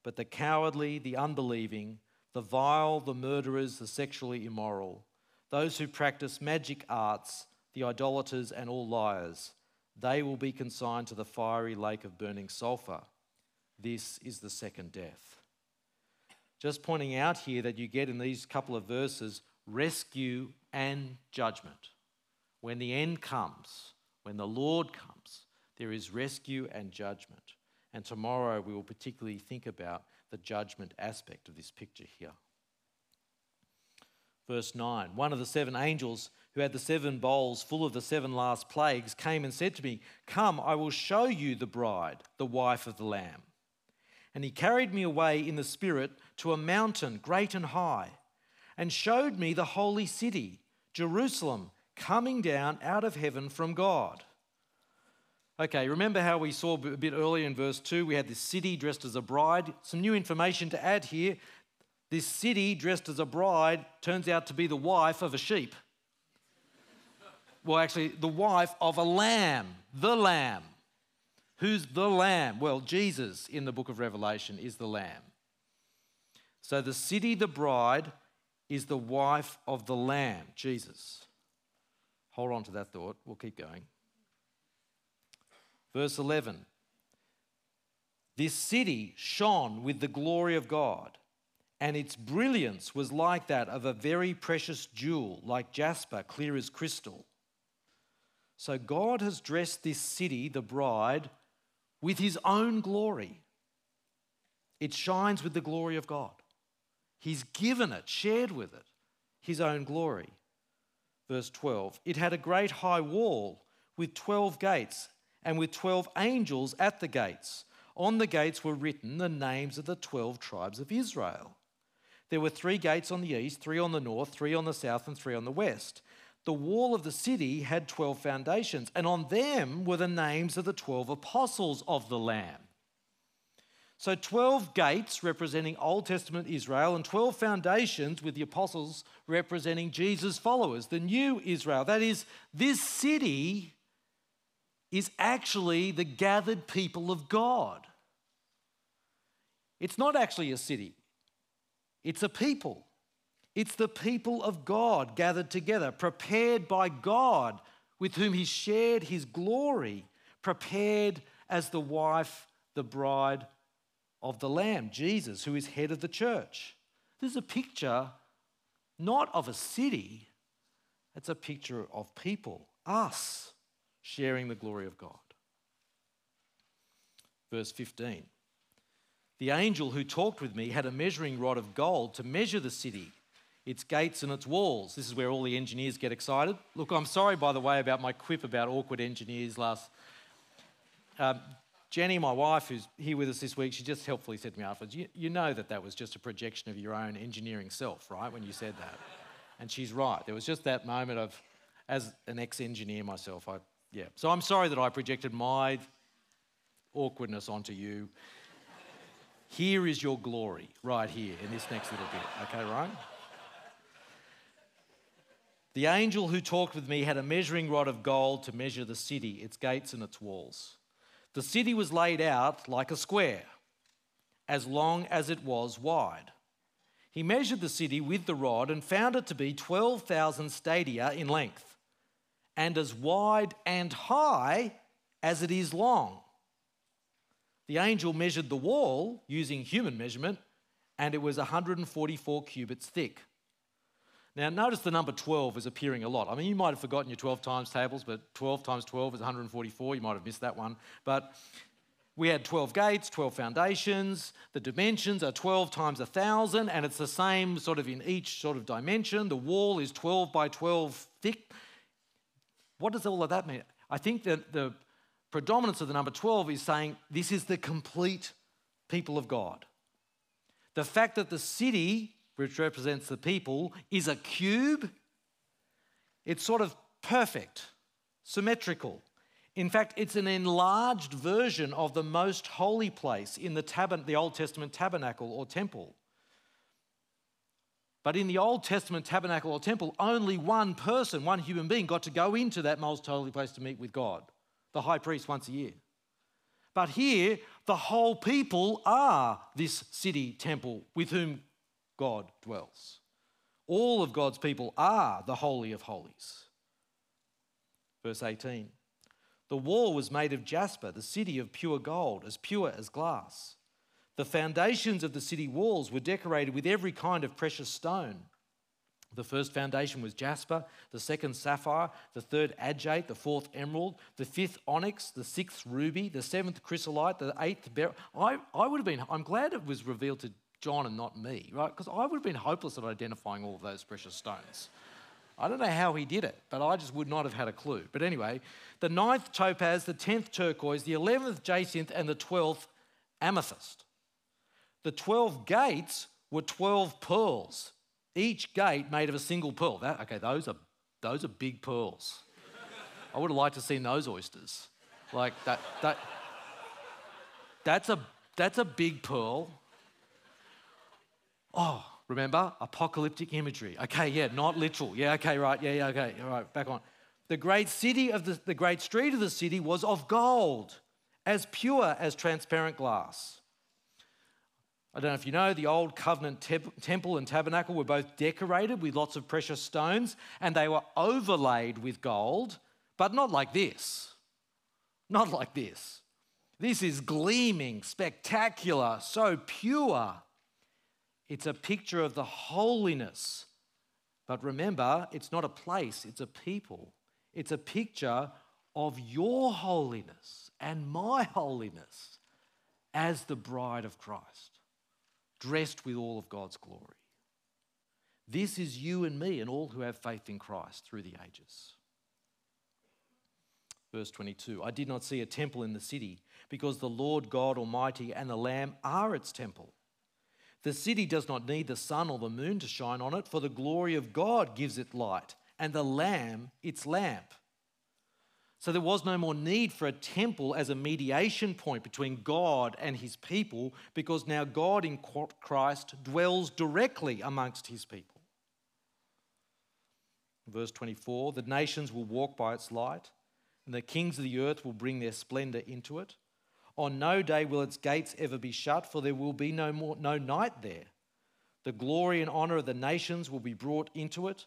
But the cowardly, the unbelieving, the vile, the murderers, the sexually immoral, those who practice magic arts, the idolaters, and all liars, they will be consigned to the fiery lake of burning sulfur. This is the second death. Just pointing out here that you get in these couple of verses rescue and judgment. When the end comes, when the Lord comes, there is rescue and judgment. And tomorrow we will particularly think about the judgment aspect of this picture here. Verse 9 One of the seven angels who had the seven bowls full of the seven last plagues came and said to me, Come, I will show you the bride, the wife of the Lamb. And he carried me away in the Spirit to a mountain great and high, and showed me the holy city, Jerusalem, coming down out of heaven from God. Okay, remember how we saw a bit earlier in verse 2 we had this city dressed as a bride? Some new information to add here. This city dressed as a bride turns out to be the wife of a sheep. Well, actually, the wife of a lamb, the lamb. Who's the lamb? Well, Jesus in the book of Revelation is the lamb. So the city, the bride, is the wife of the lamb, Jesus. Hold on to that thought. We'll keep going. Verse 11 This city shone with the glory of God and its brilliance was like that of a very precious jewel, like jasper, clear as crystal. So God has dressed this city, the bride, with his own glory. It shines with the glory of God. He's given it, shared with it, his own glory. Verse 12 It had a great high wall with 12 gates and with 12 angels at the gates. On the gates were written the names of the 12 tribes of Israel. There were three gates on the east, three on the north, three on the south, and three on the west. The wall of the city had 12 foundations, and on them were the names of the 12 apostles of the Lamb. So, 12 gates representing Old Testament Israel, and 12 foundations with the apostles representing Jesus' followers, the new Israel. That is, this city is actually the gathered people of God. It's not actually a city, it's a people. It's the people of God gathered together, prepared by God, with whom He shared His glory, prepared as the wife, the bride of the Lamb, Jesus, who is head of the church. This is a picture not of a city, it's a picture of people, us, sharing the glory of God. Verse 15 the angel who talked with me had a measuring rod of gold to measure the city, its gates and its walls. This is where all the engineers get excited. Look, I'm sorry, by the way, about my quip about awkward engineers last. Um, Jenny, my wife, who's here with us this week, she just helpfully said to me afterwards, you, you know that that was just a projection of your own engineering self, right, when you said that. And she's right. There was just that moment of, as an ex engineer myself, I, yeah. So I'm sorry that I projected my awkwardness onto you. Here is your glory, right here in this next little bit. Okay, right? The angel who talked with me had a measuring rod of gold to measure the city, its gates, and its walls. The city was laid out like a square, as long as it was wide. He measured the city with the rod and found it to be 12,000 stadia in length, and as wide and high as it is long. The angel measured the wall using human measurement, and it was 144 cubits thick. Now, notice the number 12 is appearing a lot. I mean, you might have forgotten your 12 times tables, but 12 times 12 is 144. You might have missed that one. But we had 12 gates, 12 foundations. The dimensions are 12 times 1,000, and it's the same sort of in each sort of dimension. The wall is 12 by 12 thick. What does all of that mean? I think that the predominance of the number 12 is saying this is the complete people of God. The fact that the city, which represents the people, is a cube, it's sort of perfect, symmetrical. In fact, it's an enlarged version of the most holy place in the, tab- the Old Testament tabernacle or temple. But in the Old Testament tabernacle or temple, only one person, one human being, got to go into that most holy place to meet with God the high priest once a year. But here, the whole people are this city temple with whom God dwells. All of God's people are the Holy of Holies. Verse 18 The wall was made of jasper, the city of pure gold, as pure as glass. The foundations of the city walls were decorated with every kind of precious stone. The first foundation was jasper, the second sapphire, the third agate, the fourth emerald, the fifth onyx, the sixth ruby, the seventh chrysolite, the eighth beryl. I, I would have been, I'm glad it was revealed to John and not me, right? Because I would have been hopeless at identifying all of those precious stones. I don't know how he did it, but I just would not have had a clue. But anyway, the ninth topaz, the tenth turquoise, the eleventh jacinth, and the twelfth amethyst. The twelve gates were twelve pearls each gate made of a single pearl. That, okay, those are, those are big pearls. I would have liked to have seen those oysters. Like that, that, that's, a, that's a big pearl. Oh, remember? Apocalyptic imagery. Okay, yeah, not literal. Yeah, okay, right. Yeah, yeah, okay. All right, back on. The great city of the, the great street of the city was of gold, as pure as transparent glass. I don't know if you know, the old covenant temple and tabernacle were both decorated with lots of precious stones and they were overlaid with gold, but not like this. Not like this. This is gleaming, spectacular, so pure. It's a picture of the holiness. But remember, it's not a place, it's a people. It's a picture of your holiness and my holiness as the bride of Christ dressed with all of God's glory. This is you and me and all who have faith in Christ through the ages. Verse 22 I did not see a temple in the city because the Lord God Almighty and the Lamb are its temple. The city does not need the sun or the moon to shine on it, for the glory of God gives it light, and the Lamb its lamp. So there was no more need for a temple as a mediation point between God and his people because now God in Christ dwells directly amongst his people. Verse 24 The nations will walk by its light, and the kings of the earth will bring their splendor into it. On no day will its gates ever be shut, for there will be no, more, no night there. The glory and honor of the nations will be brought into it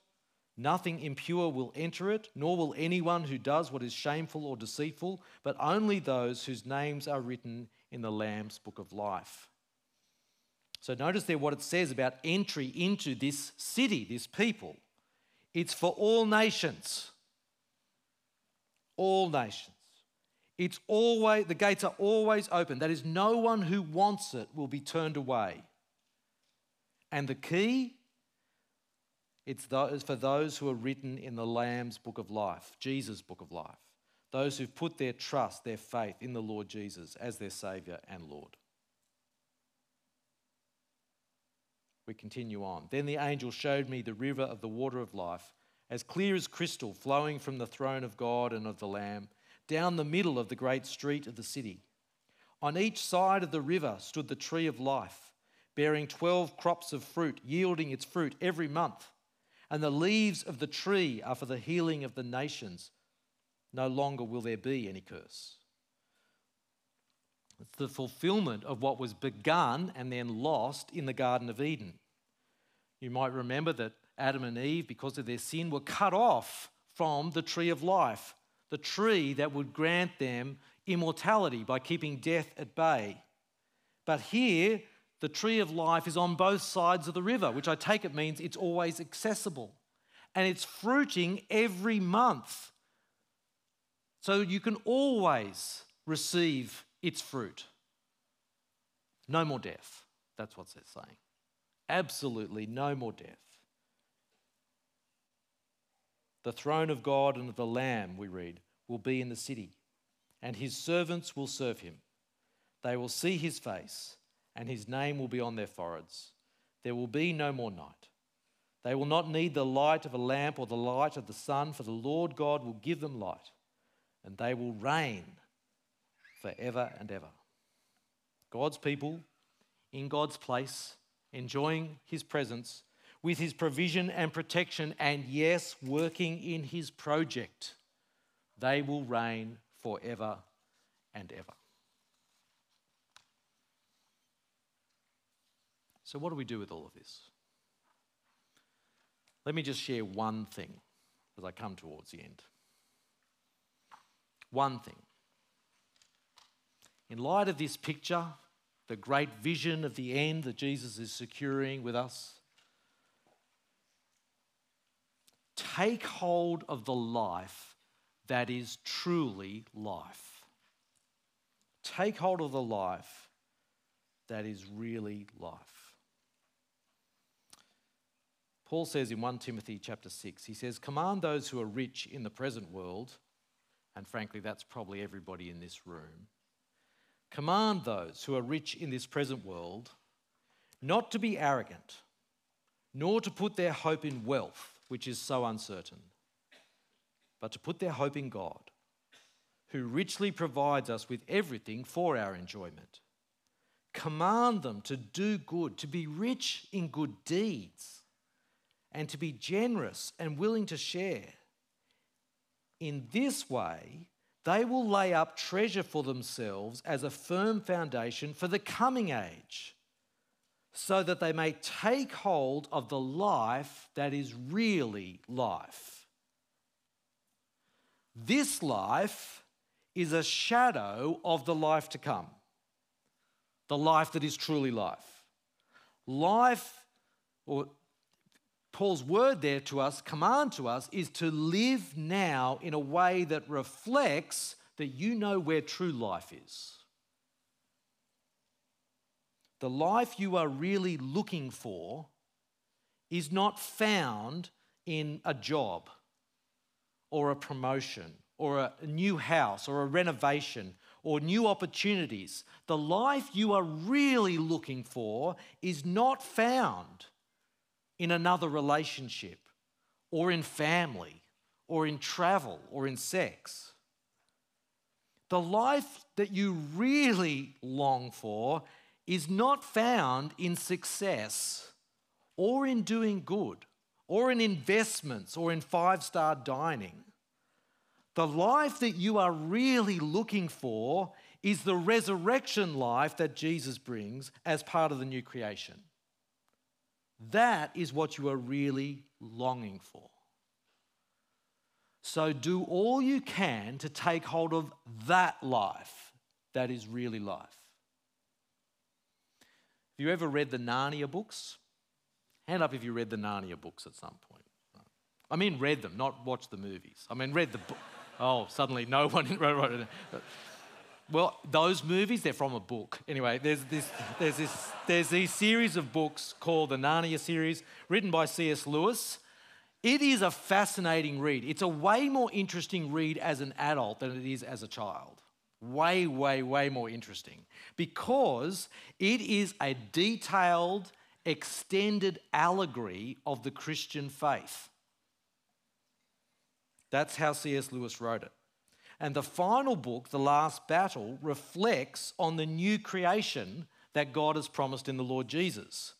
Nothing impure will enter it, nor will anyone who does what is shameful or deceitful, but only those whose names are written in the Lamb's book of life. So notice there what it says about entry into this city, this people. It's for all nations. All nations. It's always the gates are always open. That is no one who wants it will be turned away. And the key it's for those who are written in the Lamb's book of life, Jesus' book of life. Those who've put their trust, their faith in the Lord Jesus as their Saviour and Lord. We continue on. Then the angel showed me the river of the water of life, as clear as crystal, flowing from the throne of God and of the Lamb, down the middle of the great street of the city. On each side of the river stood the tree of life, bearing twelve crops of fruit, yielding its fruit every month and the leaves of the tree are for the healing of the nations. No longer will there be any curse. It's the fulfillment of what was begun and then lost in the Garden of Eden. You might remember that Adam and Eve, because of their sin, were cut off from the tree of life, the tree that would grant them immortality by keeping death at bay. But here, the tree of life is on both sides of the river, which I take it means it's always accessible. And it's fruiting every month. So you can always receive its fruit. No more death. That's what it's saying. Absolutely no more death. The throne of God and of the Lamb, we read, will be in the city, and his servants will serve him. They will see his face and his name will be on their foreheads. There will be no more night. They will not need the light of a lamp or the light of the sun, for the Lord God will give them light, and they will reign forever and ever. God's people in God's place, enjoying his presence with his provision and protection, and yes, working in his project. They will reign forever and ever. So, what do we do with all of this? Let me just share one thing as I come towards the end. One thing. In light of this picture, the great vision of the end that Jesus is securing with us, take hold of the life that is truly life. Take hold of the life that is really life. Paul says in 1 Timothy chapter 6, he says, Command those who are rich in the present world, and frankly, that's probably everybody in this room. Command those who are rich in this present world not to be arrogant, nor to put their hope in wealth, which is so uncertain, but to put their hope in God, who richly provides us with everything for our enjoyment. Command them to do good, to be rich in good deeds and to be generous and willing to share. In this way, they will lay up treasure for themselves as a firm foundation for the coming age, so that they may take hold of the life that is really life. This life is a shadow of the life to come, the life that is truly life. Life, or Paul's word there to us, command to us, is to live now in a way that reflects that you know where true life is. The life you are really looking for is not found in a job or a promotion or a new house or a renovation or new opportunities. The life you are really looking for is not found in another relationship, or in family, or in travel, or in sex. The life that you really long for is not found in success, or in doing good, or in investments, or in five star dining. The life that you are really looking for is the resurrection life that Jesus brings as part of the new creation. That is what you are really longing for. So do all you can to take hold of that life that is really life. Have you ever read the Narnia books? Hand up if you read the Narnia books at some point. I mean, read them, not watch the movies. I mean, read the book. Oh, suddenly no one. Well, those movies, they're from a book. Anyway, there's this, there's this, there's these series of books called the Narnia series, written by C.S. Lewis. It is a fascinating read. It's a way more interesting read as an adult than it is as a child. Way, way, way more interesting because it is a detailed, extended allegory of the Christian faith. That's how C.S. Lewis wrote it. And the final book, The Last Battle, reflects on the new creation that God has promised in the Lord Jesus.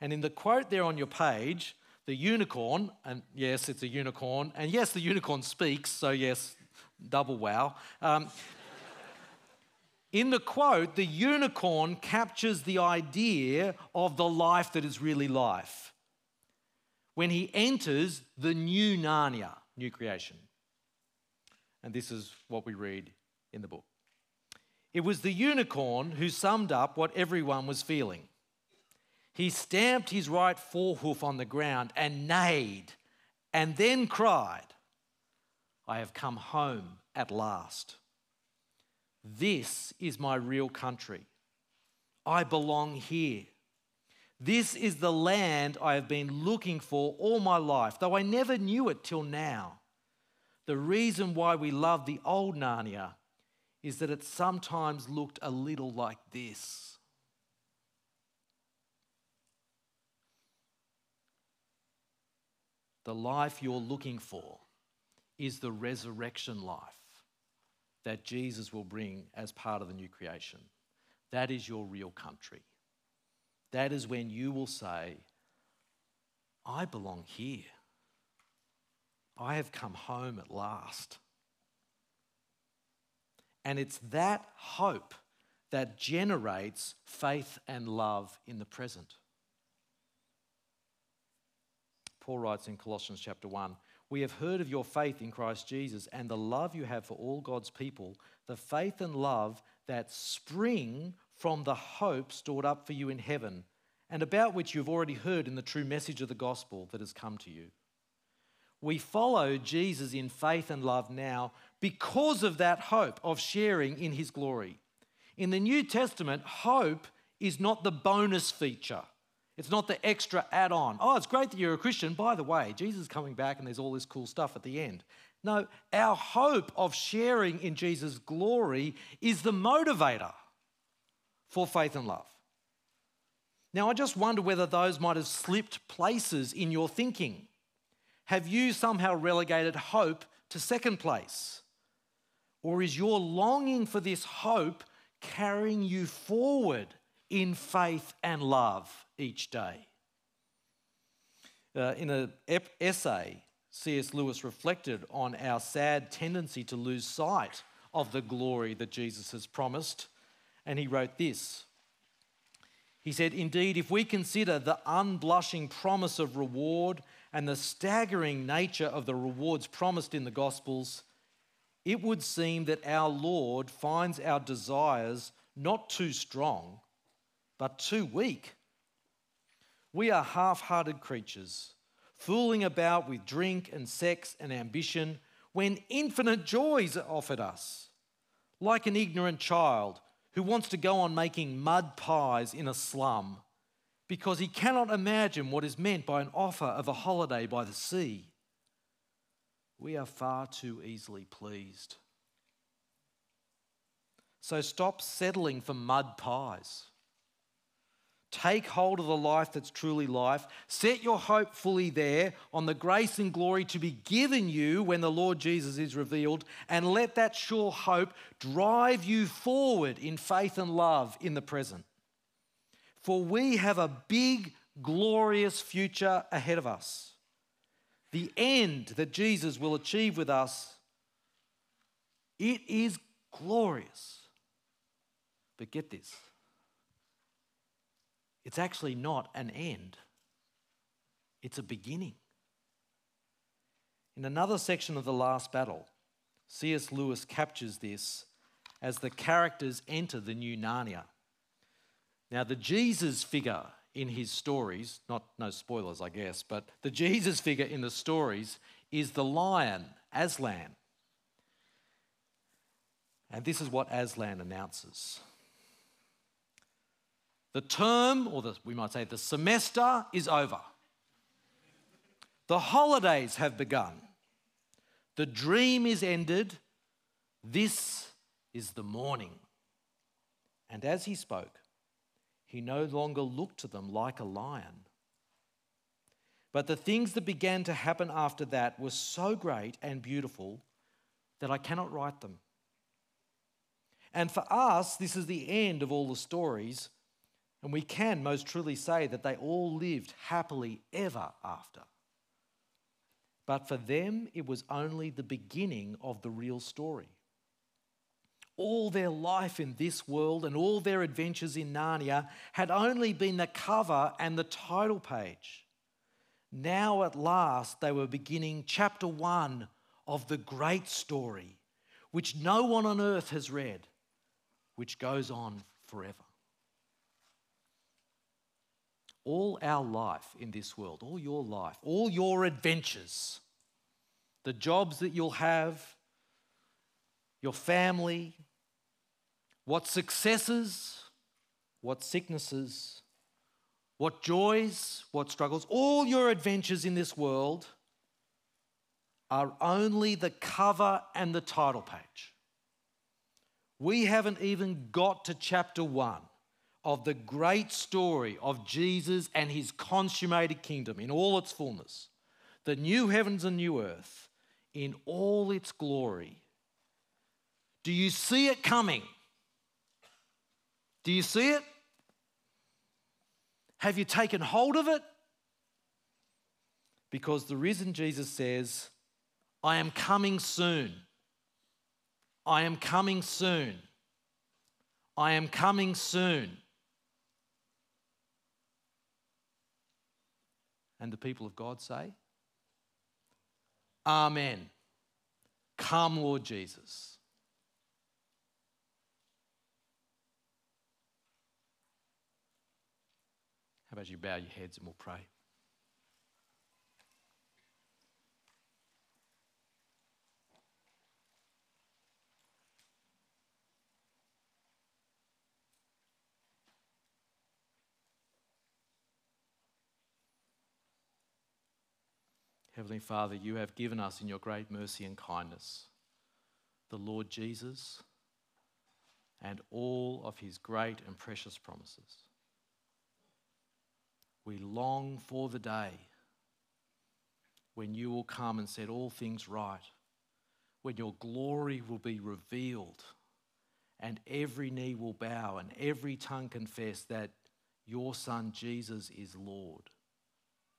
And in the quote there on your page, the unicorn, and yes, it's a unicorn, and yes, the unicorn speaks, so yes, double wow. Um, in the quote, the unicorn captures the idea of the life that is really life. When he enters the new Narnia, new creation. And this is what we read in the book. It was the unicorn who summed up what everyone was feeling. He stamped his right forehoof on the ground and neighed, and then cried, I have come home at last. This is my real country. I belong here. This is the land I have been looking for all my life, though I never knew it till now. The reason why we love the old Narnia is that it sometimes looked a little like this. The life you're looking for is the resurrection life that Jesus will bring as part of the new creation. That is your real country. That is when you will say, I belong here. I have come home at last. And it's that hope that generates faith and love in the present. Paul writes in Colossians chapter 1 We have heard of your faith in Christ Jesus and the love you have for all God's people, the faith and love that spring from the hope stored up for you in heaven, and about which you've already heard in the true message of the gospel that has come to you We follow Jesus in faith and love now because of that hope of sharing in his glory. In the New Testament, hope is not the bonus feature. It's not the extra add on. Oh, it's great that you're a Christian. By the way, Jesus is coming back and there's all this cool stuff at the end. No, our hope of sharing in Jesus' glory is the motivator for faith and love. Now, I just wonder whether those might have slipped places in your thinking. Have you somehow relegated hope to second place? Or is your longing for this hope carrying you forward in faith and love each day? Uh, in an essay, C.S. Lewis reflected on our sad tendency to lose sight of the glory that Jesus has promised, and he wrote this. He said, Indeed, if we consider the unblushing promise of reward and the staggering nature of the rewards promised in the Gospels, it would seem that our Lord finds our desires not too strong, but too weak. We are half hearted creatures fooling about with drink and sex and ambition when infinite joys are offered us. Like an ignorant child who wants to go on making mud pies in a slum because he cannot imagine what is meant by an offer of a holiday by the sea. We are far too easily pleased. So stop settling for mud pies. Take hold of the life that's truly life. Set your hope fully there on the grace and glory to be given you when the Lord Jesus is revealed, and let that sure hope drive you forward in faith and love in the present. For we have a big, glorious future ahead of us. The end that Jesus will achieve with us, it is glorious. But get this it's actually not an end, it's a beginning. In another section of The Last Battle, C.S. Lewis captures this as the characters enter the new Narnia. Now, the Jesus figure in his stories, not no spoilers, I guess, but the Jesus figure in the stories is the lion, Aslan. And this is what Aslan announces. The term, or the, we might say the semester, is over. The holidays have begun. The dream is ended. This is the morning. And as he spoke, he no longer looked to them like a lion. But the things that began to happen after that were so great and beautiful that I cannot write them. And for us, this is the end of all the stories and we can most truly say that they all lived happily ever after. But for them, it was only the beginning of the real story. All their life in this world and all their adventures in Narnia had only been the cover and the title page. Now, at last, they were beginning chapter one of the great story, which no one on earth has read, which goes on forever all our life in this world, all your life, all your adventures, the jobs that you'll have, your family, what successes, what sicknesses, what joys, what struggles, all your adventures in this world are only the cover and the title page. We haven't even got to chapter one of the great story of Jesus and his consummated kingdom in all its fullness, the new heavens and new earth in all its glory. Do you see it coming? Do you see it? Have you taken hold of it? Because the risen Jesus says, I am coming soon. I am coming soon. I am coming soon. And the people of God say, Amen. Come, Lord Jesus. How about you bow your heads and we'll pray? Heavenly Father, you have given us in your great mercy and kindness the Lord Jesus and all of his great and precious promises. We long for the day when you will come and set all things right, when your glory will be revealed, and every knee will bow and every tongue confess that your Son Jesus is Lord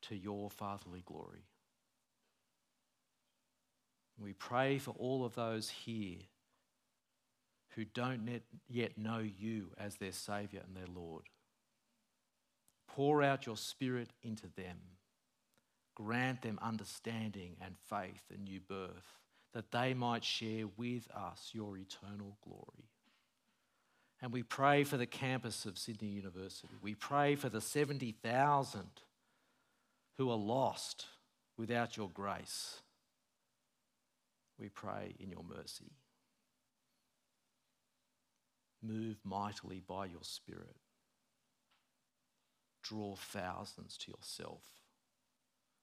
to your fatherly glory. We pray for all of those here who don't yet know you as their Saviour and their Lord. Pour out your Spirit into them. Grant them understanding and faith and new birth, that they might share with us your eternal glory. And we pray for the campus of Sydney University. We pray for the 70,000 who are lost without your grace. We pray in your mercy. Move mightily by your Spirit. Draw thousands to yourself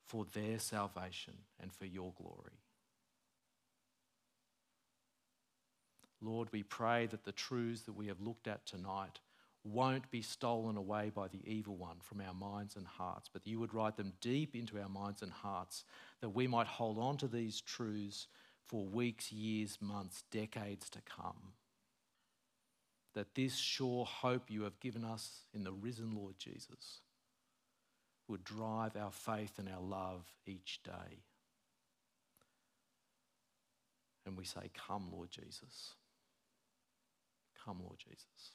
for their salvation and for your glory. Lord, we pray that the truths that we have looked at tonight won't be stolen away by the evil one from our minds and hearts, but you would write them deep into our minds and hearts that we might hold on to these truths for weeks, years, months, decades to come. That this sure hope you have given us in the risen Lord Jesus would drive our faith and our love each day. And we say, Come, Lord Jesus. Come, Lord Jesus.